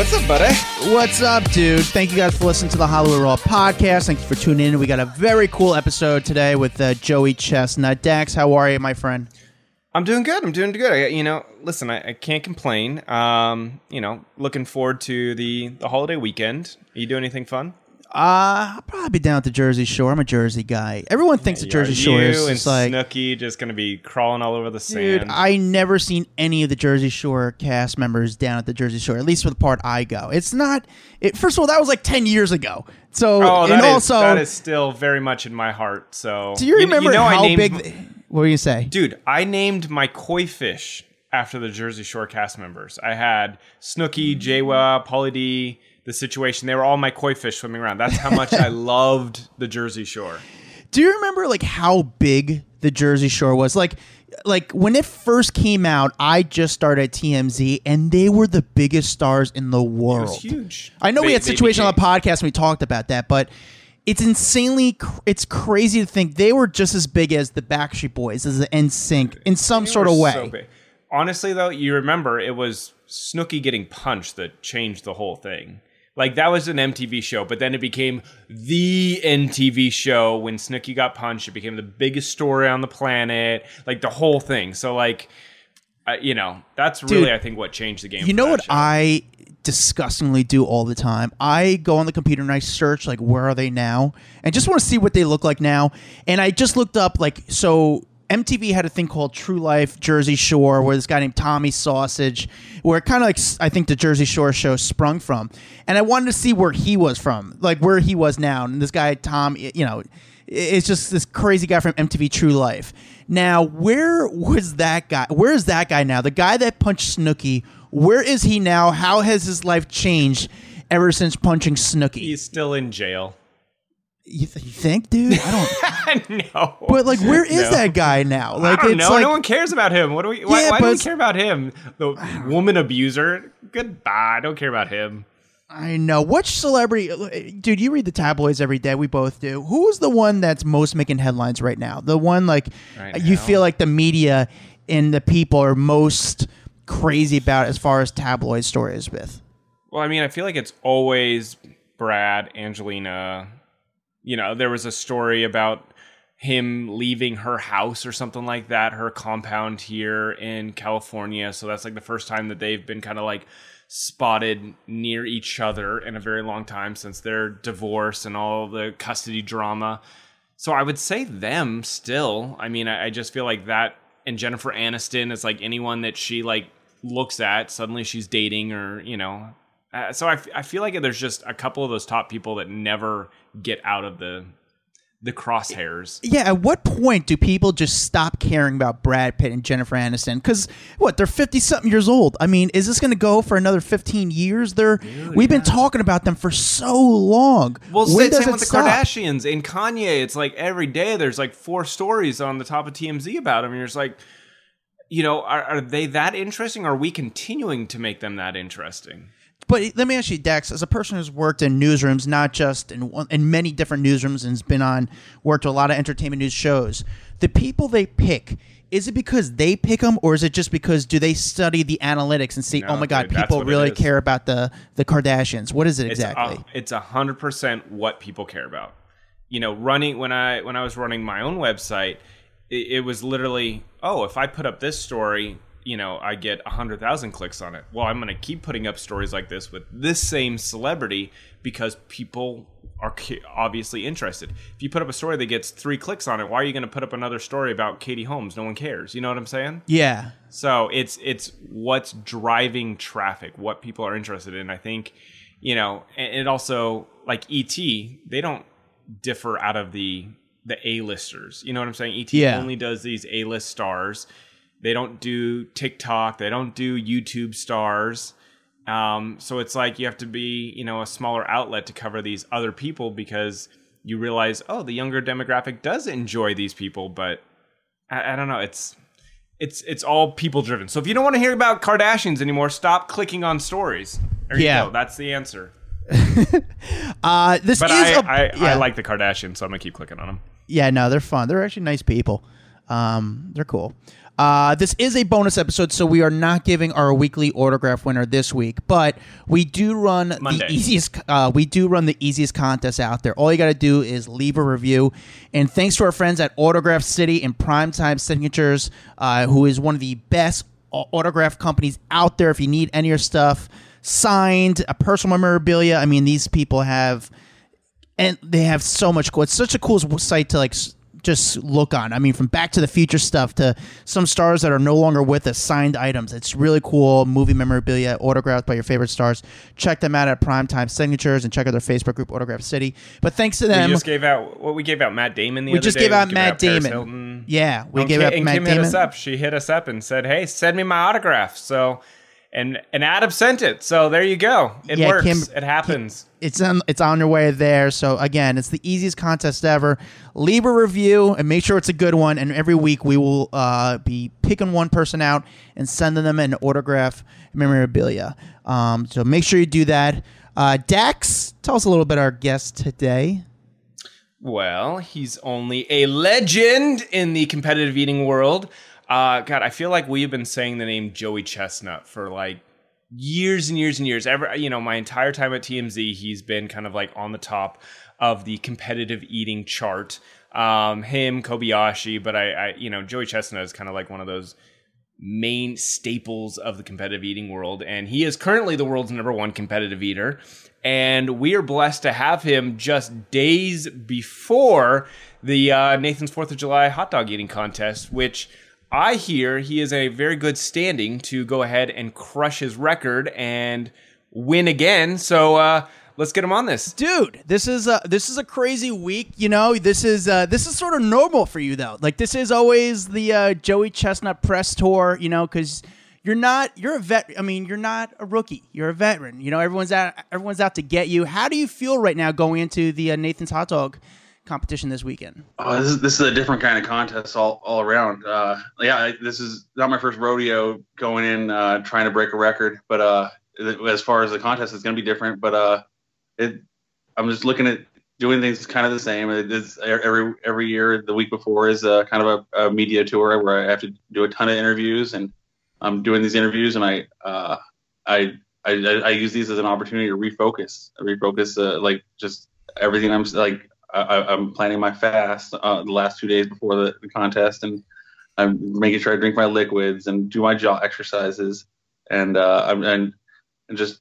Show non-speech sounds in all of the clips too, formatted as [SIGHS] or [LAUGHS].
What's up, buddy? What's up, dude? Thank you guys for listening to the Hollywood Raw podcast. Thank you for tuning in. We got a very cool episode today with uh, Joey Chestnut. Dax, how are you, my friend? I'm doing good. I'm doing good. I, you know, listen, I, I can't complain. Um, you know, looking forward to the the holiday weekend. Are you doing anything fun? Uh, I'll probably be down at the Jersey Shore. I'm a Jersey guy. Everyone thinks the Jersey Shore you is just like, Snooki just gonna be crawling all over the sand. dude. I never seen any of the Jersey Shore cast members down at the Jersey Shore. At least for the part I go, it's not. It, first of all, that was like ten years ago. So oh, and that is- also, that is still very much in my heart. So do you remember know, I how named big? what were you say? Dude, I named my koi fish after the Jersey Shore cast members. I had Snooki, JWoww, Pauly D, the situation. They were all my koi fish swimming around. That's how much I [LAUGHS] loved the Jersey Shore. Do you remember like how big the Jersey Shore was? Like like when it first came out, I just started at TMZ and they were the biggest stars in the It world. was huge. I know we had they situation on the podcast and we talked about that, but it's insanely cr- it's crazy to think they were just as big as the Backstreet Boys as the NSYNC in some They sort of way. so. Honestly, though, you remember it was Snooki getting punched that changed the whole thing. Like that was an MTV show, but then it became the MTV show when Snooki got punched. It became the biggest story on the planet, like the whole thing. So, like, uh, you know, that's really Dude, I think what changed the game. You know what show. I disgustingly do all the time? I go on the computer and I search like where are they now? And just want to see what they look like now. And I just looked up like so MTV had a thing called True Life Jersey Shore where this guy named Tommy Sausage where kind of like I think the Jersey Shore show sprung from. And I wanted to see where he was from, like where he was now. And this guy Tom, you know, it's just this crazy guy from MTV True Life. Now, where was that guy? Where is that guy now? The guy that punched Snooki. Where is he now? How has his life changed ever since punching Snooki? he's still in jail. You, th- you think, dude? I don't. [LAUGHS] know. But like, where is No. that guy now? Like, I don't it's know. like no one cares about him. What do we? Why, Yeah, why do we care about him? The woman abuser. Goodbye. I don't care about him. I know. Which celebrity, uh, dude? You read the tabloids every day. We both do. Who's the one that's most making headlines right now? The one like Right uh, you feel like the media and the people are most crazy about as far as tabloid stories with. Well, I mean, I feel like it's always Brad, Angelina. You know, there was a story about him leaving her house or something like that, her compound here in California. So that's like the first time that they've been kind of like spotted near each other in a very long time since their divorce and all the custody drama. So I would say them still. I mean, I, I just feel like that and Jennifer Aniston is like anyone that she like looks at, suddenly she's dating or, you know. Uh, so I, f- I feel like there's just a couple of those top people that never get out of the the crosshairs. Yeah, at what point do people just stop caring about Brad Pitt and Jennifer Aniston? Because what they're fifty something years old. I mean, is this going to go for another fifteen years? They're we've been talking about them for so long. Well, when same, does same it with the stop? Kardashians and Kanye. It's like every day there's like four stories on the top of TMZ about them, and you're just like, you know, are, are they that interesting? Or are we continuing to make them that interesting? But let me ask you, Dex, as a person who's worked in newsrooms, not just in one, in many different newsrooms, and has been on worked a lot of entertainment news shows, the people they pick. Is it because they pick them, or is it just because do they study the analytics and see, No, oh my God, dude, people really care about the the Kardashians? What is it exactly? it's a hundred percent what people care about. You know, running when I when I was running my own website, it, it was literally, oh, if I put up this story, you know, I get a hundred thousand clicks on it. Well, I'm gonna keep putting up stories like this with this same celebrity because people are obviously interested. If you put up a story that gets three clicks on it, why are you gonna put up another story about Katie Holmes? No one cares. You know what I'm saying? yeah, So it's it's what's driving traffic, what people are interested in. I think, you know, and it also like ET, they don't differ out of the the A listers. You know what I'm saying? ET Yeah. only does these A list stars. They don't do TikTok. They don't do YouTube stars. Um, so it's like you have to be, you know, a smaller outlet to cover these other people because you realize, oh, the younger demographic does enjoy these people, but I, I don't know. It's it's it's all people driven. So if you don't want to hear about Kardashians anymore, stop clicking on stories. There Yeah. That's the answer. [LAUGHS] Uh, this But is I, a I, yeah. I like the Kardashians, so I'm gonna keep clicking on them. Yeah, no, they're fun. They're actually nice people. Um, they're cool. Uh, this is a bonus episode, so we are not giving our weekly autograph winner this week, but we do run Monday. the easiest. Uh, we do run the easiest contest out there. All you got to do is leave a review, and thanks to our friends at Autograph City and Primetime Signatures, uh, who is one of the best autograph companies out there. If you need any of your stuff signed, a personal memorabilia, I mean, these people have and they have so much cool. It's such a cool site to like just look on. I mean, from Back to the Future stuff to some stars that are no longer with us, signed items. It's really cool. Movie memorabilia, autographed by your favorite stars. Check them out at Primetime Signatures and check out their Facebook group, Autograph City. But thanks to them, We just gave out what we gave out Matt Damon the we other just day. gave out We've Matt Paris Damon. Yeah, we gave Kim, out Matt Kim hit us up. She hit us up and said, "Hey, send me my autograph." So, and and Adam sent it. So there you go. It Yeah, works. Kim- it happens. It's on it's on your way there. So again, it's the easiest contest ever. Leave a review and make sure it's a good one. And every week we will uh, be picking one person out and sending them an autograph memorabilia. Um, so make sure you do that. Uh, Dax, tell us a little bit about our guest today. Well, he's only a legend in the competitive eating world. Uh, God, I feel like we've been saying the name Joey Chestnut for like years and years and years. Ever, you know, my entire time at TMZ, he's been kind of like on the top of the competitive eating chart. Um, him, Kobayashi, but I, I, you know, Joey Chestnut is kind of like one of those main staples of the competitive eating world. And he is currently the world's number one competitive eater. And we are blessed to have him just days before the uh, Nathan's 4th of July hot dog eating contest, which I hear he is a very good standing to go ahead and crush his record and win again. So uh, let's get him on this. dude this is a this is a crazy week you know? This is uh this is sort of normal for you though. Like this is always the uh joey chestnut press tour you know because you're not you're a vet i mean you're not a rookie. You're a veteran you know? Everyone's out everyone's out to get you. How do you feel right now going into the uh, nathan's hot dog competition this weekend Oh, this is this is a different kind of contest all all around. Uh, yeah, this is not my first rodeo going in uh, trying to break a record, but uh, as far as the contest, it's going to be different. But uh, it, I'm just looking at doing things kind of the same. It is every every year. The week before is uh, kind of a, a media tour where I have to do a ton of interviews, and I'm doing these interviews, and I uh, I, I I use these as an opportunity to refocus, refocus uh, like just everything I'm like I, I- I'm planning my fast uh, the last two days before the, the contest, and I'm making sure I drink my liquids and do my jaw exercises, and uh, I'm and, and just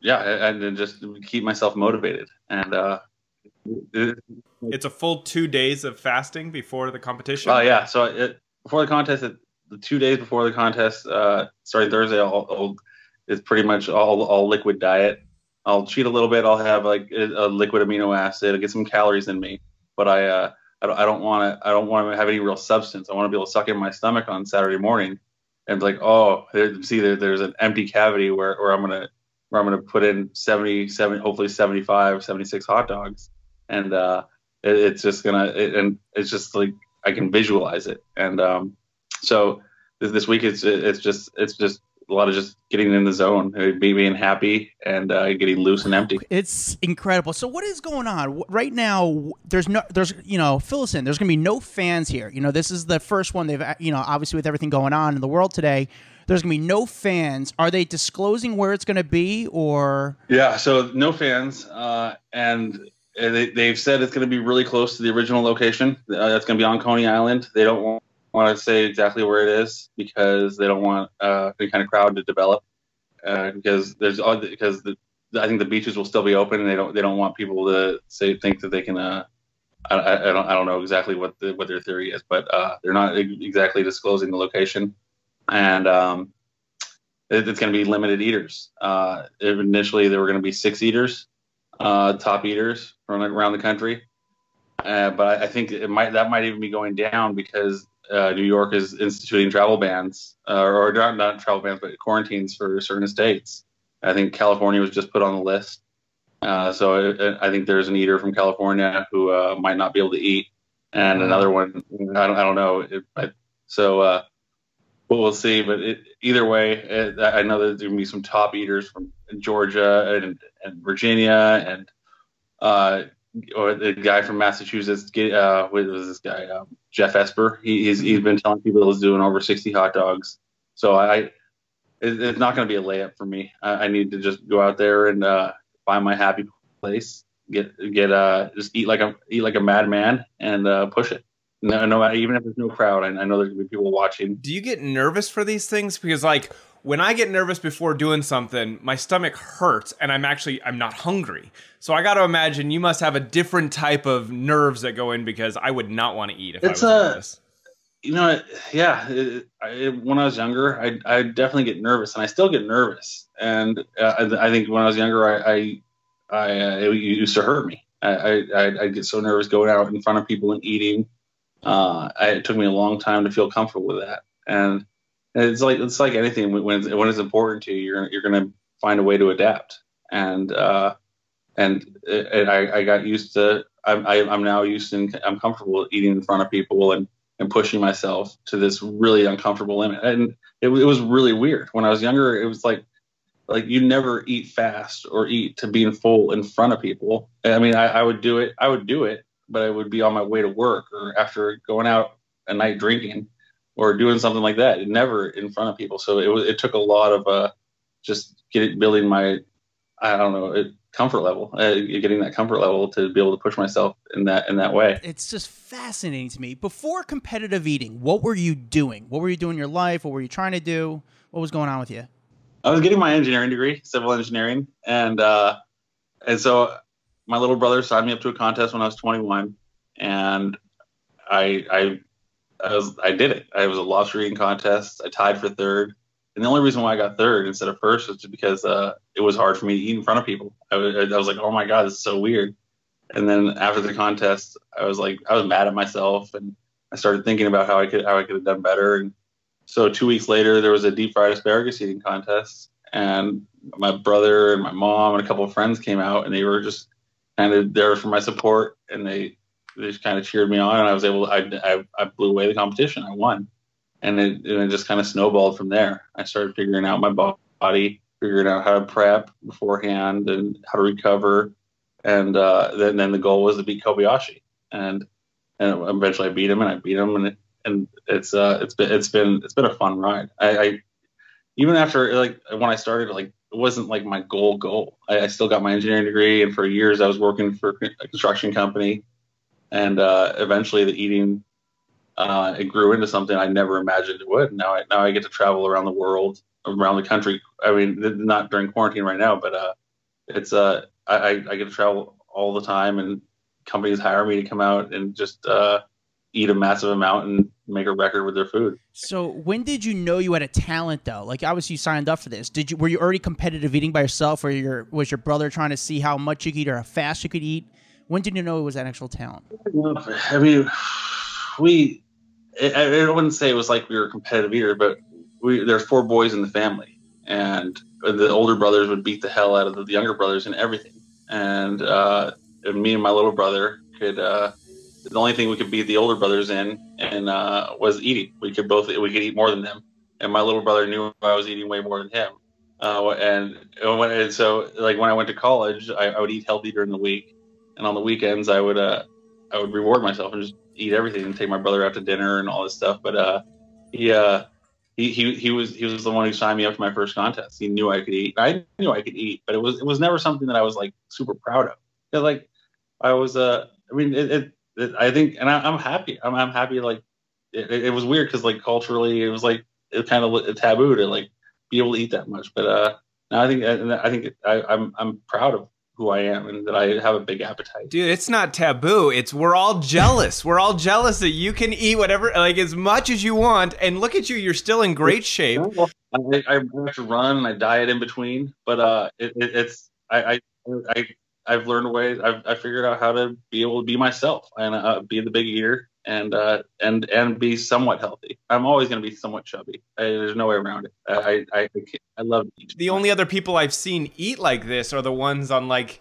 yeah, and, and just keep myself motivated. And uh, It's a full two days of fasting before the competition. Oh yeah. So it, before the contest, it, the two days before the contest, uh, starting Thursday, I'll, I'll it's pretty much all all liquid diet. I'll cheat a little bit. I'll have like a, a liquid amino acid. I'll get some calories in me, but I uh, I don't want to I don't want to have any real substance. I want to be able to suck in my stomach on Saturday morning and be like, oh, there, see, there, there's an empty cavity where, where I'm gonna where I'm gonna put in 70, 70 hopefully 75, 76 hot dogs, and uh, it, it's just gonna it, and it's just like I can visualize it. And um, so this, this week it's it's just it's just a lot of just getting in the zone, being happy and uh, getting loose and empty. It's incredible. So what is going on right now? There's no, there's you know, fill us in. There's gonna be no fans here. You know, this is the first one they've, you know, obviously with everything going on in the world today, there's gonna be no fans. Are they disclosing where it's gonna be, or Yeah, so no fans, uh, and they, they've said it's going to be really close to the original location. Uh, it's going to be on Coney Island. They don't want, want to say exactly where it is because they don't want uh, any kind of crowd to develop. Uh, because there's because the, I think the beaches will still be open, and they don't they don't want people to say think that they can. Uh, I, I don't I don't know exactly what the, what their theory is, but uh, they're not exactly disclosing the location, and um, it, it's going to be limited eaters. Uh, initially, there were going to be six eaters, uh, top eaters from around the country. Uh, but I think it might that might even be going down because uh, New York is instituting travel bans, uh, or not, not travel bans, but quarantines for certain states. I think California was just put on the list. Uh, so I, I, think there's an eater from California who uh, might not be able to eat, and another one I don't, I don't know. It, I, so uh, we'll see. But it, either way, I know there's going to be some top eaters from Georgia and, and Virginia and uh, or the guy from Massachusetts. Uh, what was this guy? Um, Jeff Esper. He, he's he's been telling people he's doing over 60 hot dogs. So I, it, it's not going to be a layup for me. I, I, need to just go out there and uh, find my happy place. Get get uh just eat like a eat like a madman and uh, push it. No, no, even if there's no crowd, I, I know there's gonna be people watching. Do you get nervous for these things? Because like when I get nervous before doing something, my stomach hurts and I'm actually I'm not hungry. So I got to imagine you must have a different type of nerves that go in because I would not want to eat if it's I was nervous. You know, yeah. It, it, when I was younger, I I definitely get nervous, and I still get nervous. And uh, I, I, think when I was younger, I I, I uh, it used to hurt me. I, I I get so nervous going out in front of people and eating. Uh, I, it took me a long time to feel comfortable with that, and it's like it's like anything when it's, when it's important to you, you're you're gonna find a way to adapt. And uh, and I, I got used to. I'm I, am i am now used to. I'm comfortable eating in front of people and and pushing myself to this really uncomfortable limit. And it, it was really weird when I was younger. It was like like you never eat fast or eat to being full in front of people. I mean, I, I would do it. I would do it, but I would be on my way to work or after going out a night drinking or doing something like that. Never in front of people. So it was, it took a lot of uh, just getting building my, I don't know, comfort level, uh, getting that comfort level to be able to push myself in that in that way. It's just fascinating to me. Before competitive eating, what were you doing? What were you doing in your life? What were you trying to do? What was going on with you? I was getting my engineering degree, civil engineering, and uh, and so my little brother signed me up to a contest when I was 21, and I I I was I did it. I was a lobster eating contest. I tied for third, and the only reason why I got third instead of first was because uh, it was hard for me to eat in front of people. I was, I was like, oh my god, this is so weird. And then after the contest, I was like, I was mad at myself, and I started thinking about how I could how I could have done better. And so two weeks later, there was a deep fried asparagus eating contest, and my brother and my mom and a couple of friends came out, and they were just kind of there for my support, and they they just kind of cheered me on, and I was able. I, I, I blew away the competition. I won, and it, and it just kind of snowballed from there. I started figuring out my body, figuring out how to prep beforehand and how to recover, and uh, then then the goal was to beat Kobayashi, and and eventually I beat him, and I beat him, and it, and it's uh it's been it's been it's been a fun ride. I, I even after like when I started like it wasn't like my goal goal. I, I, still got my engineering degree, and for years I was working for a construction company, and uh, eventually the eating uh, it grew into something I never imagined it would. Now I now I get to travel around the world, around the country. I mean, not during quarantine right now, but uh, it's uh, I, I get to travel all the time, and companies hire me to come out and just uh, eat a massive amount and make a record with their food. So when did you know you had a talent though? Like obviously you signed up for this. Did you were you already competitive eating by yourself, or your was your brother trying to see how much you could eat or how fast you could eat? When did you know it was an actual talent? I mean, we, I, wouldn't say it was like we were competitive eater, but we there's four boys in the family, and the older brothers would beat the hell out of the younger brothers in everything, and, uh, and me and my little brother could. Uh, the only thing we could beat the older brothers in and uh, was eating. We could both we could eat more than them, and my little brother knew I was eating way more than him. Uh, and, and, and so like when I went to college, I, I, would eat healthy during the week, and on the weekends I would uh I would reward myself and just eat everything and take my brother out to dinner and all this stuff. But uh, he uh, he he he was he was the one who signed me up for my first contest. He knew I could eat. I knew I could eat, but it was it was never something that I was like super proud of. Cause like I was uh I mean it, it, it I think and I, am happy. I'm I'm happy like it, it was weird because like culturally it was like it kind of taboo to like be able to eat that much. But uh, now I think I think I, I'm I'm proud of who I am and that I have a big appetite. Dude, it's not taboo. It's we're all jealous. we're all jealous that you can eat whatever, like as much as you want. And look at you, you're still in great shape. I, I have to run and I diet in between, but uh, it, it, it's I, I I I've learned ways. I've I figured out how to be able to be myself and uh, be the big eater and uh, and and be somewhat healthy. I'm always going to be somewhat chubby. I, there's no way around it. I I I, I love. The only other people I've seen eat like this are the ones on like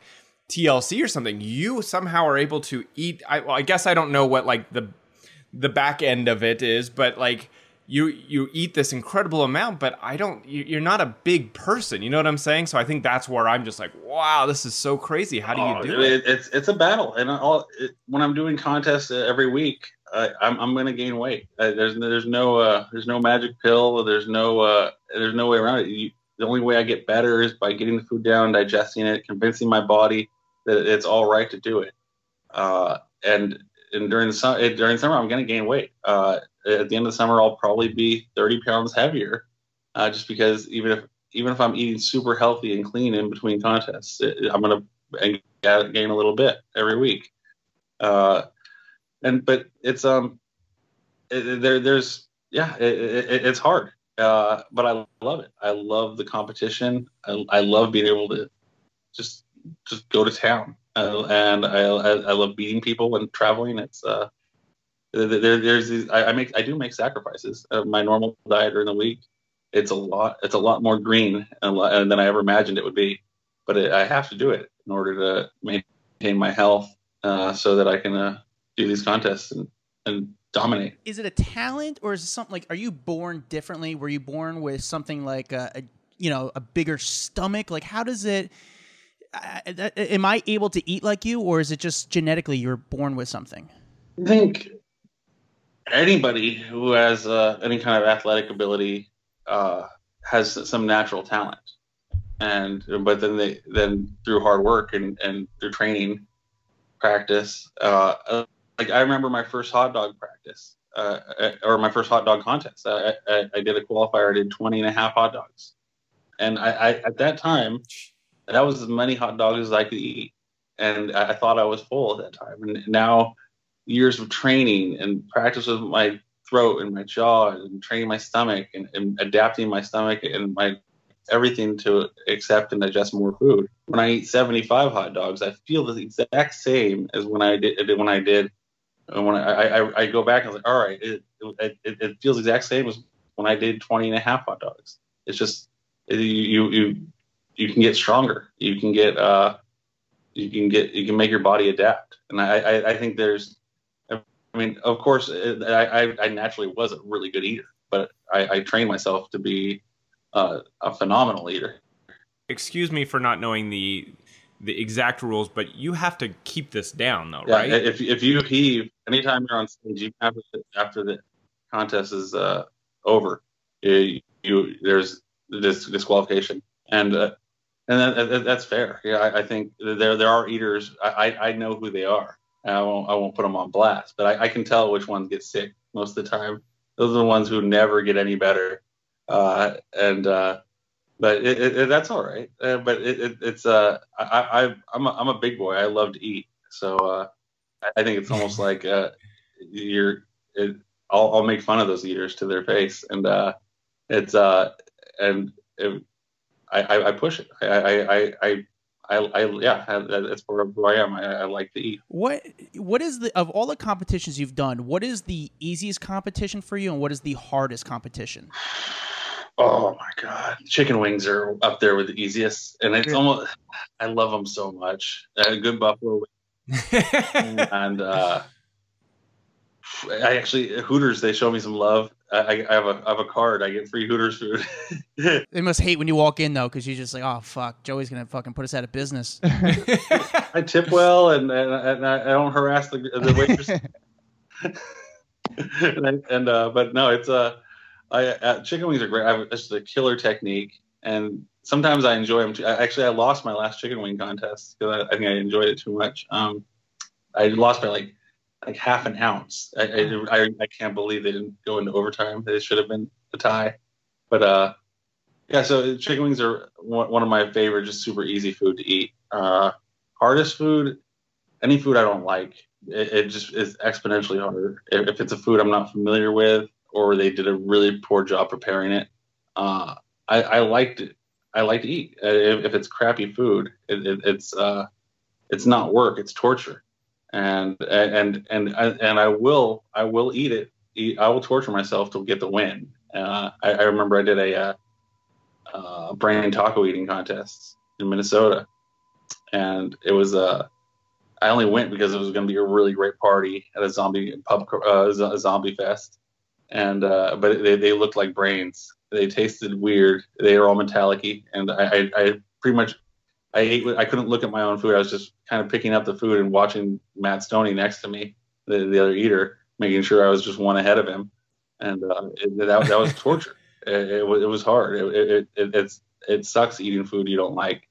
TLC or something. You somehow are able to eat. I, well, I guess I don't know what like the the back end of it is, but like you you eat this incredible amount, but I don't. You're not a big person. You know what I'm saying? So I think that's where I'm just like, wow, this is so crazy. How do you oh, do it, it? It's it's a battle, and all it, when I'm doing contests every week, I, I'm I'm going to gain weight. I, there's there's no uh, there's no magic pill. There's no uh, there's no way around it. You, the only way I get better is by getting the food down, digesting it, convincing my body that it's all right to do it. Uh, and and during the summer, during summer, I'm going to gain weight. Uh, at the end of the summer, I'll probably be 30 pounds heavier, uh, just because even if even if I'm eating super healthy and clean in between contests, it, I'm going to gain a little bit every week. Uh, and but it's um, it, there there's yeah, it, it's hard. Uh, but I love it. I love the competition. I, I love being able to just just go to town. And I, I, I love beating people and traveling. It's uh, there, there's these, I, I, make I do make sacrifices. Uh, my normal diet during the week, it's a lot. It's a lot more green and, lot, than I ever imagined it would be. But it, I have to do it in order to maintain my health, uh, so that I can uh, do these contests and, and dominate. Is it a talent or is it something like? Are you born differently? Were you born with something like a, a you know a bigger stomach? Like how does it? Am I able to eat like you, or is it just genetically you're born with something? I think anybody who has uh, any kind of athletic ability uh, has some natural talent, and but then they then through hard work and, and through training, practice. Uh, like I remember my first hot dog practice. Uh, or my first hot dog contest. I, I, I, did a qualifier. I did 20 and a half hot dogs. And I, I at that time, that was as many hot dogs as I could eat, and I, thought I was full at that time. And now, years of training and practice with my throat and my jaw and training my stomach and, and adapting my stomach and my everything to accept and digest more food. When I eat 75 hot dogs, I feel the exact same as when I did when I did. And when I, I, I go back and I'm like, all right, it, it, it feels exact same as when I did 20 and a half hot dogs. It's just you, you you can get stronger. You can get uh, you can get you can make your body adapt. And I I, I think there's I mean of course I I naturally was a really good eater, but I, I trained myself to be uh, a phenomenal eater. Excuse me for not knowing the the exact rules, but you have to keep this down though, yeah, right? If if you heave anytime you're on stage, you have to after the contest is uh, over. You, you there's this disqualification, and uh, and that, that, that's fair. Yeah, I, I, think there there are eaters. I, I know who they are. I won't I won't put them on blast, but I, I, can tell which ones get sick most of the time. Those are the ones who never get any better. Uh, and uh, but it, it, that's all right. Uh, but it's uh I, I I'm a, I'm a big boy. I love to eat, so uh, I think it's almost like uh, you're. It, I'll, I'll make fun of those eaters to their face, and uh, it's uh and. I, I, push it. I, I, I, I, I yeah, that's where, where I am. I, I, like to eat. What What is the of all the competitions you've done? What is the easiest competition for you, and what is the hardest competition? [SIGHS] Oh my god, chicken wings are up there with the easiest, and it's almost I love them so much. Uh, good buffalo, [LAUGHS] and uh, I actually Hooters they show me some love. I, I, have a I have a card. I get free Hooters food. [LAUGHS] they must hate when you walk in though, because you're just like, oh fuck, Joey's gonna fucking put us out of business. [LAUGHS] I tip well, and and, and I, don't harass the the waiters. [LAUGHS] and, I, and uh, but no, it's uh, I uh, chicken wings are great. I have just a killer technique, and sometimes I enjoy them. Too. I, actually, I lost my last chicken wing contest because I, I think I enjoyed it too much. Um, I lost by like like half an ounce. I, I, I, I, can't believe they didn't go into overtime. They should have been a tie. But uh, yeah, so chicken wings are one, one of my favorite, just super easy food to eat. Uh, hardest food, any food I don't like, it, it just is exponentially harder. If, if, it's a food I'm not familiar with or they did a really poor job preparing it, uh, I, I like to I like to eat. If, if it's crappy food, it, it, it's uh, it's not work, it's torture and and and and I will I will eat it. Eat, I will torture myself to get the win. Uh, I, I, remember I did a uh, uh, brain taco eating contest in Minnesota, and it was a. Uh, I only went because it was going to be a really great party at a zombie pub, uh, zombie fest, and uh, but they, they looked like brains. They tasted weird. They were all metallic and I, I, I pretty much I ate. I couldn't look at my own food. I was just kind of picking up the food and watching Matt Stonie next to me, the, the other eater, making sure I was just one ahead of him, and uh, it, that that was [LAUGHS] torture. it, it, it, was hard. It, it, it's it sucks eating food you don't like.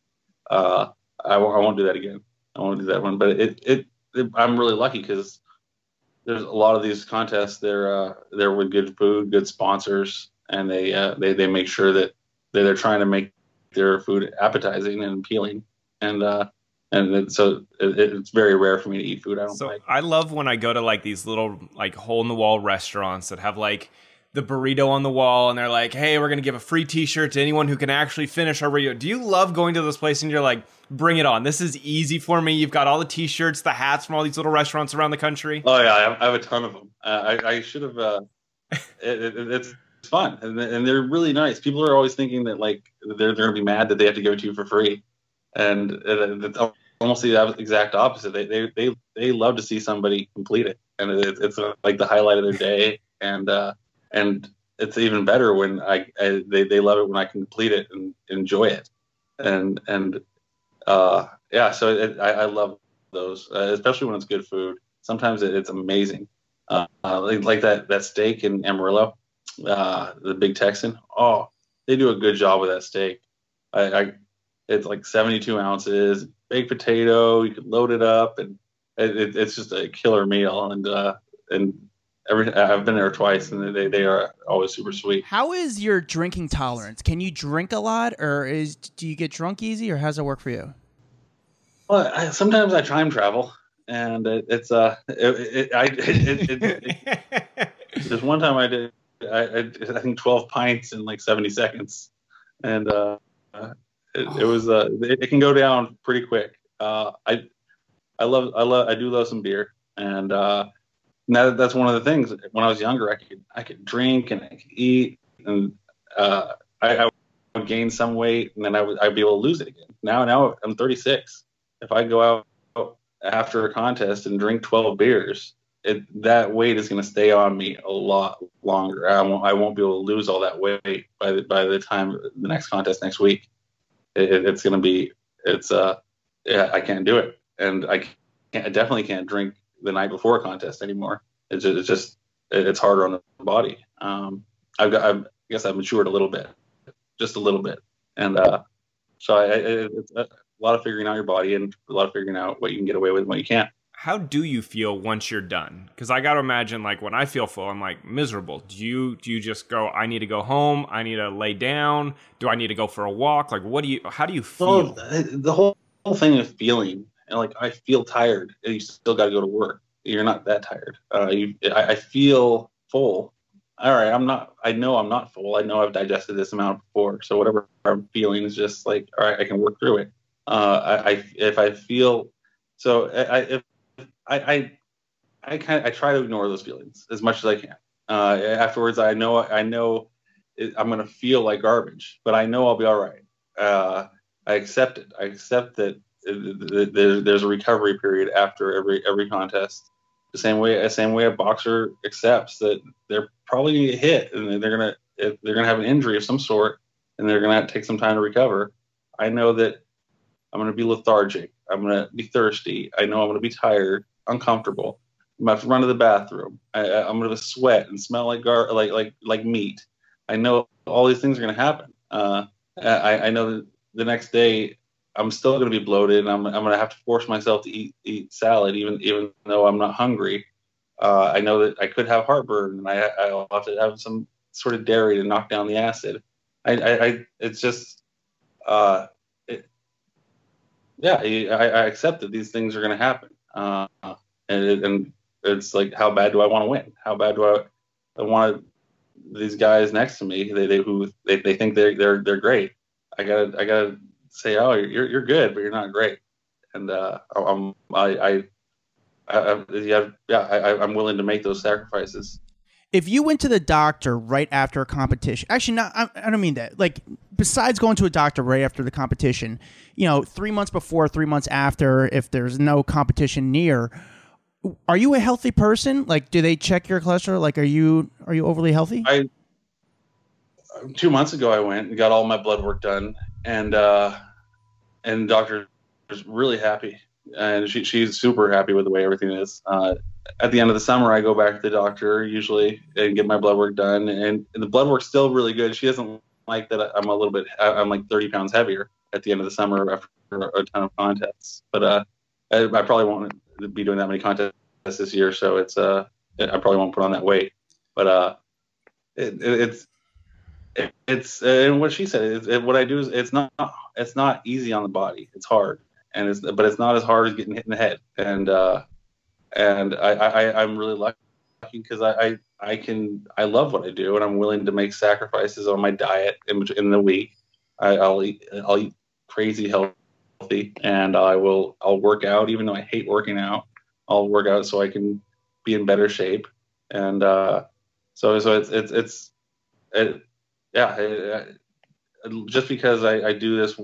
Uh, I won't, I won't do that again. I won't do that one. But it, it, it I'm really lucky because there's a lot of these contests. They're uh, they're with good food, good sponsors, and they uh, they they make sure that they're trying to make their food appetizing and appealing. And uh, and so it, it's very rare for me to eat food I don't so like. I love when I go to like these little like hole in the wall restaurants that have like the burrito on the wall and they're like, "Hey, we're going to give a free t-shirt to anyone who can actually finish our burrito." Do you love going to this place and you're like, "Bring it on. This is easy for me. You've got all the t-shirts, the hats from all these little restaurants around the country." Oh yeah, I have, I have a ton of them. Uh, I, I, should have uh, [LAUGHS] it, it, it's fun and, and they're really nice. People are always thinking that like they're they're to be mad that they have to go to you for free. And it's almost the exact opposite. They, they, they, they love to see somebody complete it. And it's, it's like the highlight of their day. And, uh, and it's even better when I, I, they they love it when I can complete it and enjoy it, and and uh, yeah, so it, I, I love those, uh, especially when it's good food. Sometimes it, it's amazing, uh, like, like, that that steak in Amarillo, uh, the Big Texan. Oh, they do a good job with that steak. I, I it's like 72 ounces, baked potato. You can load it up, and it, it's just a killer meal. And uh, and every I've been there twice, and they they are always super sweet. How is your drinking tolerance? Can you drink a lot, or is do you get drunk easy, or how's it work for you? Well, I, sometimes I time travel, and it, it's uh, it, it I it, [LAUGHS] there's one time I did I, I, think 12 pints in like 70 seconds, and uh, it, it was uh, it, it, can go down pretty quick. Uh, I I love I love I do love some beer, and uh, that, that's one of the things. When I was younger, I could I could drink and I could eat, and uh, I, I would gain some weight, and then I would I'd be able to lose it again. Now now I'm 36. If I go out after a contest and drink 12 beers, it, that weight is going to stay on me a lot longer. I won't I won't be able to lose all that weight by the by the time the next contest next week. It, it's going to be it's uh yeah I can't do it, and I can't I definitely can't drink the night before a contest anymore. It's just, it's just it's harder on the body. Um, I've got I've, I guess I've matured a little bit, just a little bit, and uh, so I, I, it's a lot of figuring out your body and a lot of figuring out what you can get away with and what you can't. How do you feel once you're done? Because I got to imagine, like when I feel full, I'm like miserable. Do you do you just go? I need to go home. I need to lay down. Do I need to go for a walk? Like, what do you? How do you feel? Well, the whole, whole thing of feeling and like I feel tired, and you still got to go to work. You're not that tired. Uh, you, I, I feel full. All right, I'm not. I know I'm not full. I know I've digested this amount before. So whatever I'm feeling is just like, all right, I can work through it. Uh, I, I if I feel so, I if I I, I kind I try to ignore those feelings as much as I can. Uh, afterwards, I know I know it, I'm gonna feel like garbage, but I know I'll be all right. Uh, I accept it. I accept that there's a recovery period after every every contest. The same way, the same way a boxer accepts that they're probably gonna get hit and they're gonna they're gonna have an injury of some sort and they're gonna take some time to recover. I know that I'm gonna be lethargic. I'm gonna be thirsty. I know I'm gonna be tired, uncomfortable. I'm gonna have to run to the bathroom. I, am gonna sweat and smell like gar- like like like meat. I know all these things are gonna happen. Uh, I, I know that the next day I'm still going to be bloated, and I'm, I'm going to have to force myself to eat eat salad, even even though I'm not hungry. Uh, I know that I could have heartburn, and I I'll have to have some sort of dairy to knock down the acid. I, I, I it's just, uh, it, yeah, I, I accept that these things are going to happen, uh, and and it's like, how bad do I want to win? How bad do I, I want these guys next to me? They, they who they, they think they're they're they're great. I gotta I gotta say, "Oh, you're you're good, but you're not great." And uh, I'm I, I I, I, yeah, yeah, I, I'm willing to make those sacrifices. If you went to the doctor right after a competition, actually, not, I, I don't mean that. Like, besides going to a doctor right after the competition, you know, three months before, three months after, if there's no competition near, are you a healthy person? Like, do they check your cholesterol? Like, are you are you overly healthy? I two months ago I went and got all my blood work done, and uh, and doctor was really happy, and she, she's super happy with the way everything is. Uh, at the end of the summer, I go back to the doctor usually and get my blood work done, and, and the blood work's still really good. She doesn't like that I'm a little bit, I'm like 30 pounds heavier at the end of the summer after a ton of contests, but uh, I, I probably won't be doing that many contests this year, so it's uh, I probably won't put on that weight, but uh, it, it, it's it's and what she said it, what I do is it's not it's not easy on the body. It's hard, and it's but it's not as hard as getting hit in the head. And uh, and I, I I'm really lucky because I, I I can I love what I do, and I'm willing to make sacrifices on my diet in in the week. I, I'll eat I'll eat crazy healthy, and I will I'll work out even though I hate working out. I'll work out so I can be in better shape, and uh, so so it's it's it's it, yeah, just because I, I do this,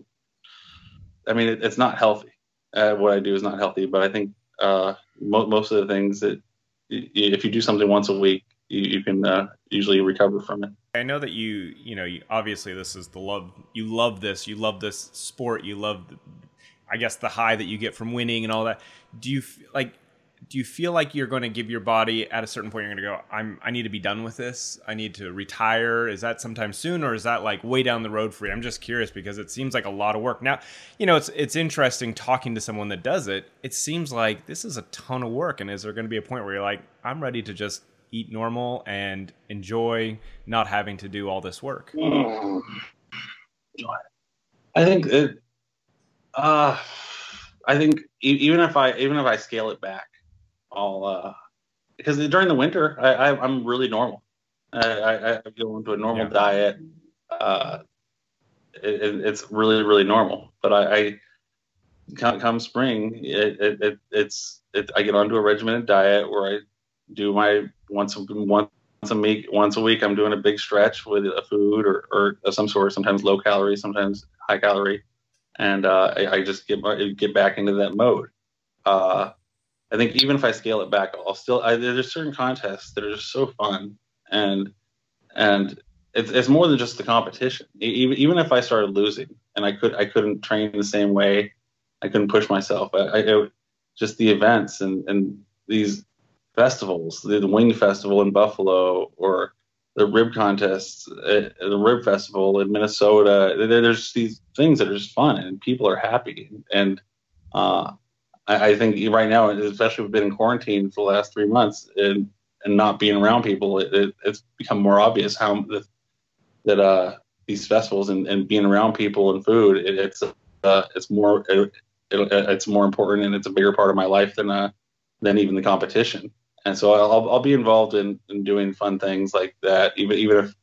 I mean, it, it's not healthy. Uh, what I do is not healthy, but I think uh, mo- most of the things that if you do something once a week, you, you can uh, usually recover from it. I know that you, you know, you, obviously this is the love. You love this. You love this sport. You love, the, I guess, the high that you get from winning and all that. Do you like? Do you feel like you're going to give your body at a certain point you're going to go i'm i need to be done with this. I need to retire. Is that sometime soon or is that like way down the road for you? I'm just curious because it seems like a lot of work. Now you know it's it's interesting talking to someone that does it. It seems like this is a ton of work and is there going to be a point where you're like i'm ready to just eat normal and enjoy not having to do all this work i think it uh i think even if i even if i scale it back I'll uh, because during the winter I, I am really normal. I, I, I, go into a normal yeah. diet. Uh, it, it's really really normal. But I, I come, come spring, it, it, it it's it, I get onto a regimented diet where I do my once once a week once a week I'm doing a big stretch with a food or, or of some sort. Sometimes low calorie, sometimes high calorie, and uh, I, I, just get get back into that mode. Uh, I think even if I scale it back, I'll still I, there's certain contests that are just so fun and and it's it's more than just the competition. Even even if I started losing and I could I couldn't train the same way, I couldn't push myself. I, I it, just the events and and these festivals, the, the Wing Festival in Buffalo or the rib contests, uh, the rib festival in Minnesota. There's these things that are just fun and people are happy and uh, I, I, think right now, especially we've been in quarantine for the last three months and, and not being around people, it, it, it's become more obvious how the, that uh, these festivals and, and being around people and food, it, it's uh, it's more it's more important and it's a bigger part of my life than uh, than even the competition. And so I'll, I'll be involved in, in doing fun things like that, even even if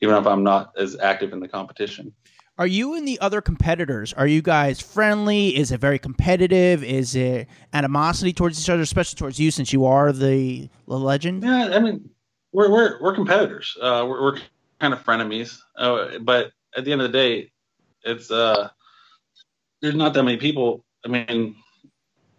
even if I'm not as active in the competition. Are you and the other competitors? Are you guys friendly? Is it very competitive? Is it animosity towards each other, especially towards you, since you are the, the legend? Yeah, I mean, we're we're we're competitors. Uh, we're, we're kind of frenemies, uh, but at the end of the day, it's uh, there's not that many people. I mean,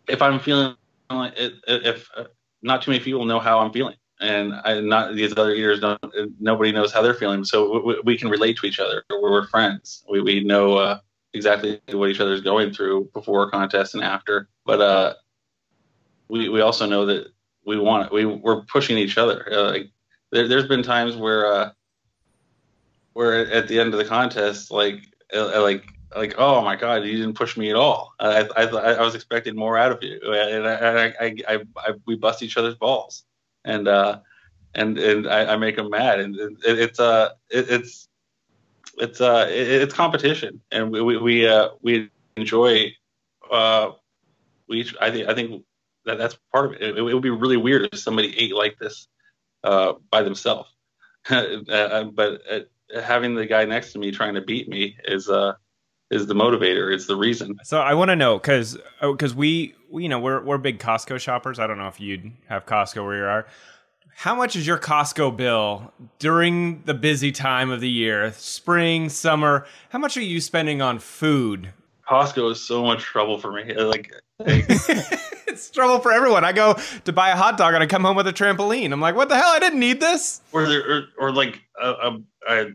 if I'm feeling like it, if uh, not too many people know how I'm feeling, and I, not these other eaters don't. Nobody knows how they're feeling, so we, we can relate to each other. We're, we're friends. We we know uh, exactly what each other's going through before a contest and after. But uh, we we also know that we want we we're pushing each other. Uh, like there, has been times where uh, where at the end of the contest, like uh, like like oh my god you didn't push me at all i i, I was expecting more out of you and I, I, I, I we bust each other's balls and uh, and and I, I make them mad, and it, it's uh it, it's it's uh it, it's competition, and we we we, uh, we enjoy uh we I think I think that that's part of it. it. It would be really weird if somebody ate like this uh by themselves, [LAUGHS] uh, but uh, having the guy next to me trying to beat me is uh is the motivator. It's the reason. So I want to know because because oh, we, we you know we're we're big Costco shoppers. I don't know if you'd have Costco where you are. How much is your Costco bill during the busy time of the year, spring, summer? How much are you spending on food? Costco is so much trouble for me. Uh, like, like [LAUGHS] it's trouble for everyone. I go to buy a hot dog and I come home with a trampoline. I'm like, what the hell? I didn't need this. or or, or like a, a, a,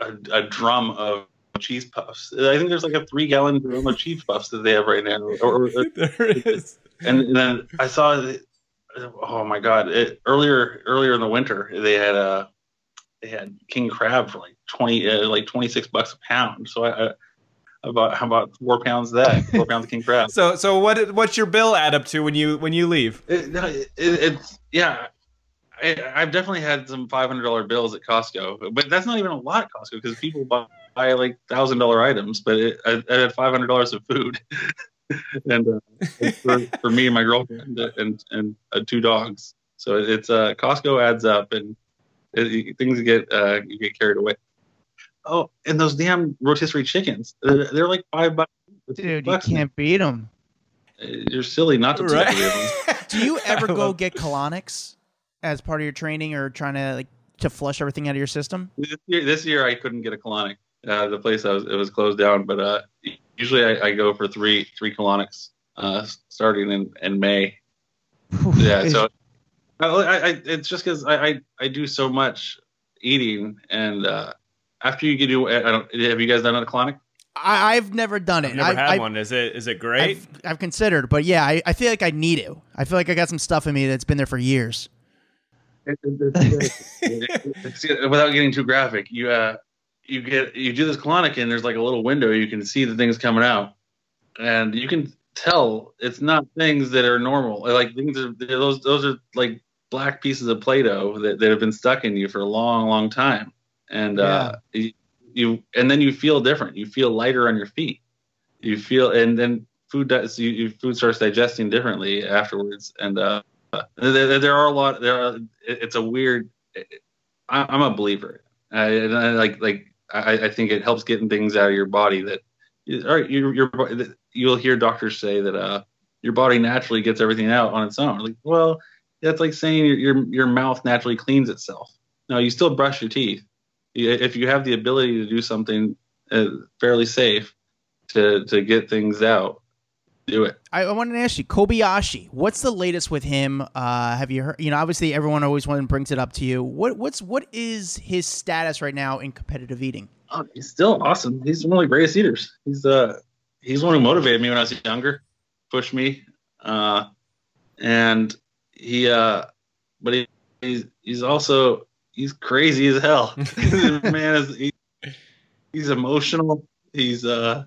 a, a drum of cheese puffs. I think there's like a three gallon drum [LAUGHS] of cheese puffs that they have right now. Or, or, [LAUGHS] there is. and then I saw, oh my god! It, earlier earlier in the winter, they had uh, they had king crab for like twenty uh, like twenty six bucks a pound. So I, I about how about four pounds of that four pounds of king crab. [LAUGHS] So so what what's your bill add up to when you when you leave? It, no, it, it's yeah. I, I've definitely had some five hundred dollar bills at Costco, but that's not even a lot at Costco because people buy, buy like thousand dollar items. But it, I, I had five hundred dollars of food, [LAUGHS] and uh, for, for me and my girlfriend and and uh, two dogs. So it's uh, Costco adds up, and it, things get uh, you get carried away. Oh, and those damn rotisserie chickens, uh, they're like five bucks. Dude, you bucks. can't beat them. You're silly not to Right. take them. [LAUGHS] Do you [LAUGHS] ever go get colonics as part of your training or trying to like to flush everything out of your system? this year, this year I couldn't get a colonic. Uh, the place I was it was closed down, but uh, usually I, I go for three three colonics uh, starting in, in May. Yeah, so I, I, I it's just because I, I I do so much eating, and uh, after you get do, I don't have you guys done a colonic? I, I've never done it. I've never I've, had I've- one. Is it is it great? I've, I've considered, but yeah, I, I feel like I need to. I feel like I got some stuff in me that's been there for years. It- it- it's- it's- without getting too graphic, you uh, you get you do this colonic and there's like a little window you can see the things coming out, and you can tell it's not things that are normal. Like things are those those are like black pieces of Play-Doh that, that have been stuck in you for a long, long time, and uh, you, you and then you feel different. You feel lighter on your feet. You feel and then food does you, you food starts digesting differently afterwards, and uh, there, there are a lot. There are. it- It's a weird. I, I'm a believer. I, I like like I, I think it helps getting things out of your body that. All right, your your you'll hear doctors say that uh your body naturally gets everything out on its own. Like, well, that's like saying your your, your mouth naturally cleans itself. No, you still brush your teeth. If you have the ability to do something uh, fairly safe to to get things out, do it. I, I wanted to ask you, Kobayashi. What's the latest with him? Uh, have you heard? You know, obviously everyone always one brings it up to you. What what's what is his status right now in competitive eating? Oh, he's still awesome. He's one of the greatest eaters. He's uh he's one who motivated me when I was younger, pushed me, uh, and he uh, but he, he's he's also he's crazy as hell. [LAUGHS] Man is he, he's emotional. He's uh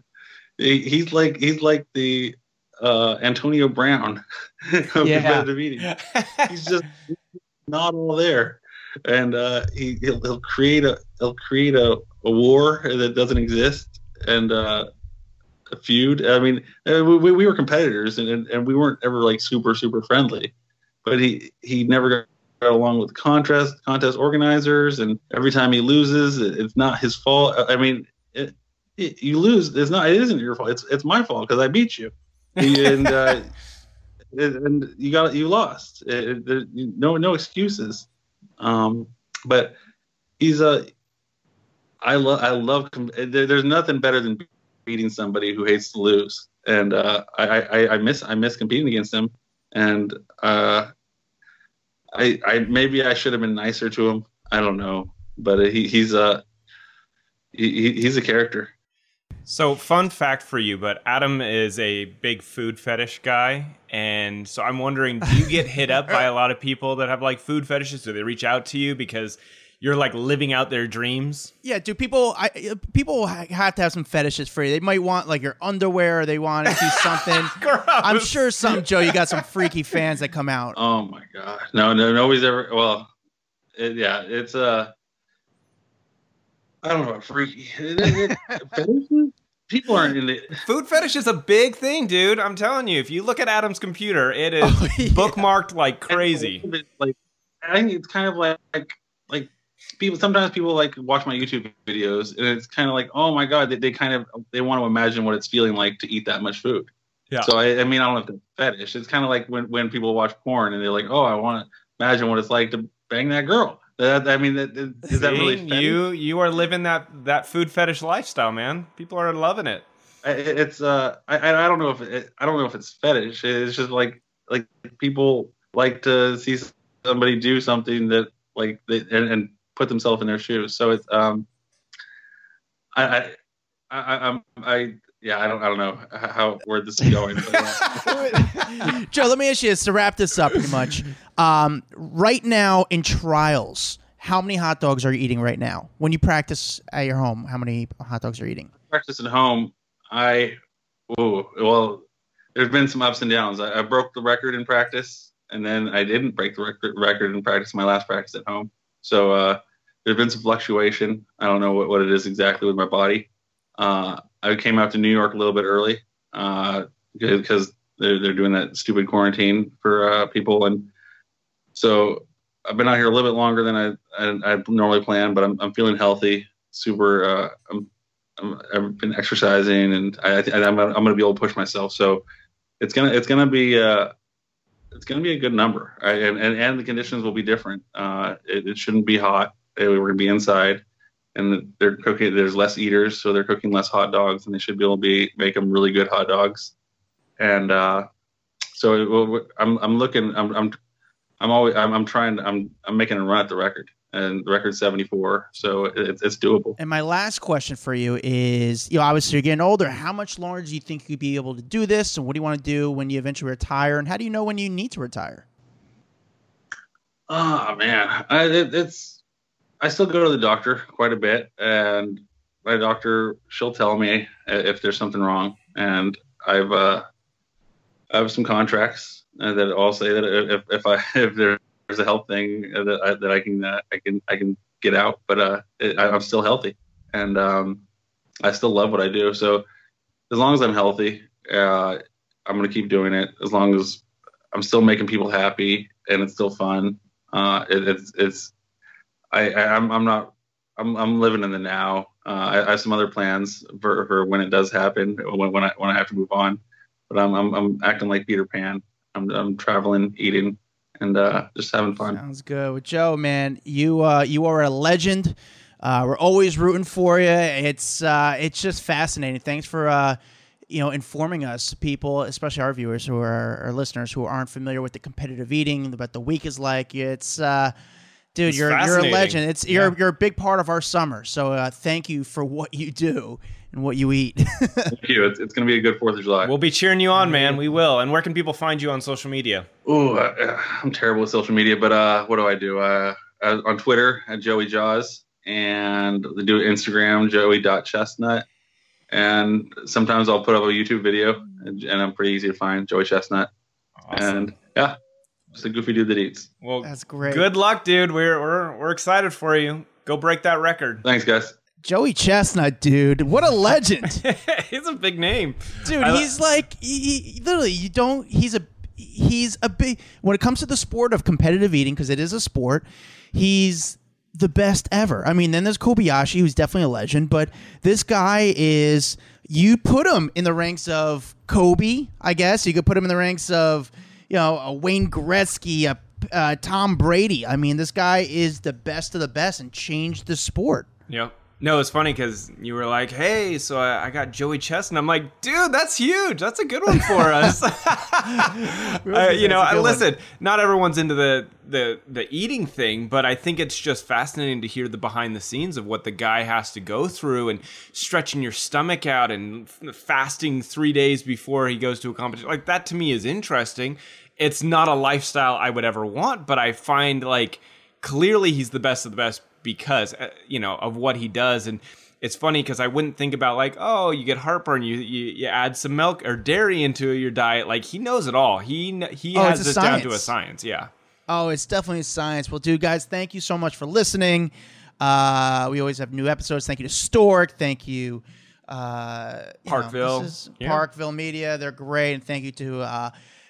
he, he's like he's like the uh Antonio Brown [LAUGHS] of Yeah. competitive eating he's just not all there. And uh he he'll, he'll create a he'll create a, a war that doesn't exist and uh a feud. I mean we, we were competitors and, and and we weren't ever like super super friendly. But he he never got got along with contest contest organizers and every time he loses it, it's not his fault. I mean it, it, you lose it's not it isn't your fault. It's it's my fault because i beat you and uh [LAUGHS] and you got you lost. It, it- no no excuses. Um, but he's a. I love I love. There, there's nothing better than beating somebody who hates to lose, and uh, I, I I miss I miss competing against him, and uh, I I maybe I should have been nicer to him. I don't know, but he he's a he, he- he's a character. So, fun fact for you, but Adam is a big food fetish guy. And so I'm wondering, do you get hit up by a lot of people that have like food fetishes? Do they reach out to you because you're like living out their dreams? Yeah, do people I, uh, people have to have some fetishes for you? They might want like your underwear, or they want to see [LAUGHS] something. I'm sure some Joe, you got some freaky fans that come out. Oh my god. No, no, nobody's ever. Well, it, yeah, it's Uh, I don't know about freaky. [LAUGHS] It- it- fetishes? People aren't into. [LAUGHS] Food fetish is a big thing, dude. I'm telling you. If you look at Adam's computer, it is [LAUGHS] Oh, yeah. bookmarked like crazy. Like I think it's kind of like like people sometimes people like watch my YouTube videos and it's kind of like, oh my god, they, they kind of they want to imagine what it's feeling like to eat that much food. Yeah. So I, I mean, I don't know if it's fetish. It's kind of like when when people watch porn and they're like, oh, I want to imagine what it's like to bang that girl. That, I mean, that, is that really fetish? you you are living that that food fetish lifestyle, man. People are loving it. I- it's uh I I I don't know if it, I don't know if it's fetish. It's just like like people like to see somebody do something that like they and, and put themselves in their shoes. So it's um I I I I'm I yeah I don't I don't know how where this is going. [LAUGHS] Joe, let me ask you this to wrap this up pretty much. Um, right now in trials, how many hot dogs are you eating right now? When you practice at your home, how many hot dogs are you eating? practice at home, I ooh, well, there's been some ups and downs. I, I broke the record in practice, and then I didn't break the record record in practice. My last practice at home, so uh, there's been some fluctuation. I don't know what, what it is exactly with my body. Uh, I came out to New York a little bit early uh, because they're they're doing that stupid quarantine for uh, people, and so I've been out here a little bit longer than I I, I normally plan. But I'm I'm feeling healthy, super. Uh, I'm I'm, I've been exercising, and I, I, I'm, I'm going to be able to push myself. So it's gonna it's gonna be uh, it's gonna be a good number, I, and, and and the conditions will be different. Uh, it, it shouldn't be hot. Uh, We're gonna be inside, and they're cooking. There's less eaters, so they're cooking less hot dogs, and they should be able to be make them really good hot dogs. And uh, so it, I'm I'm looking. I'm I'm I'm always I'm, I'm trying. I'm I'm making a run at the record, and the record's 74, so it, it's doable. And my last question for you is, you know, obviously you're getting older. How much longer do you think you'd be able to do this? And what do you want to do when you eventually retire? And how do you know when you need to retire? Oh man, I, it, it's I still go to the doctor quite a bit, and my doctor she'll tell me if there's something wrong, and I've uh, I have some contracts uh, that all say that if if I [LAUGHS] if there's a health thing that I, that I can uh, I can I can get out, but uh, it, I'm still healthy, and um, I still love what I do. So as long as I'm healthy, uh, I'm gonna keep doing it. As long as I'm still making people happy and it's still fun. Uh, it, it's it's I, I I'm I'm not I'm I'm living in the now. Uh, I, I have some other plans for, for when it does happen when when I when I have to move on, but I'm I'm, I'm acting like Peter Pan. I'm I'm traveling, eating, and uh, just having fun. Sounds good. Well, Joe, man, you uh, you are a legend. Uh, we're always rooting for you. It's uh, it's just fascinating. Thanks for uh, you know informing us, people, especially our viewers who are our listeners who aren't familiar with the competitive eating, what the week is like. It's uh, dude, It's you're you're a legend. It's you're Yeah. you're a big part of our summer. So uh, thank you for what you do and what you eat. [LAUGHS] Thank you. It's, it's gonna be a good Fourth of July. We'll be cheering you on, man. We will. And where can people find you on social media? Ooh, uh, I'm terrible with social media, but uh, what do I do? Uh, uh, on Twitter at Joey Jaws, and I do Instagram Joey.chestnut, and sometimes I'll put up a YouTube video, and, and I'm pretty easy to find, Joey Chestnut, Awesome. and yeah, just a goofy dude that eats. well, That's great. good luck, dude. We're we're we're excited for you. Go break that record. Thanks, guys. Joey Chestnut, dude, what a legend. [LAUGHS] He's a big name, dude I li- he's like he, he- literally you don't he's a he's a big when it comes to the sport of competitive eating because it is a sport he's the best ever i mean then there's kobayashi who's definitely a legend but this guy is you put him in the ranks of kobe i guess you could put him in the ranks of you know a wayne gretzky a uh, tom brady i mean this guy is the best of the best and changed the sport Yep. No, it's funny because you were like, "Hey, so I, I got Joey Chest," and I'm like, "Dude, that's huge. That's a good one for [LAUGHS] us." [LAUGHS] Uh, you know, I one. listen. Not everyone's into the the the eating thing, but I think it's just fascinating to hear the behind the scenes of what the guy has to go through and stretching your stomach out and fasting three days before he goes to a competition. Like that to me is interesting. It's not a lifestyle I would ever want, but I find like clearly he's the best of the best because uh, you know of what he does and it's funny because I wouldn't think about like, oh, you get heartburn, you, you you add some milk or dairy into your diet. Like he knows it all. He he Oh, has this down to a science. Yeah. Oh, it's definitely science. Well, dude, guys, thank you so much for listening. Uh, we always have new episodes. Thank you to Stork. Thank you, uh, you know, Parkville. this is Yeah. Parkville Media. They're great, and thank you to uh,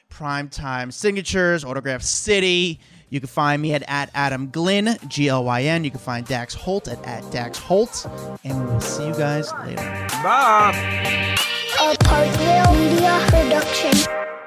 Primetime Signatures, Autograph City. You can find me at, at Adam Glynn, G L Y N. You can find Dax Holt at, at Dax Holt. And we will see you guys later. Bye. a Parkville Media Production.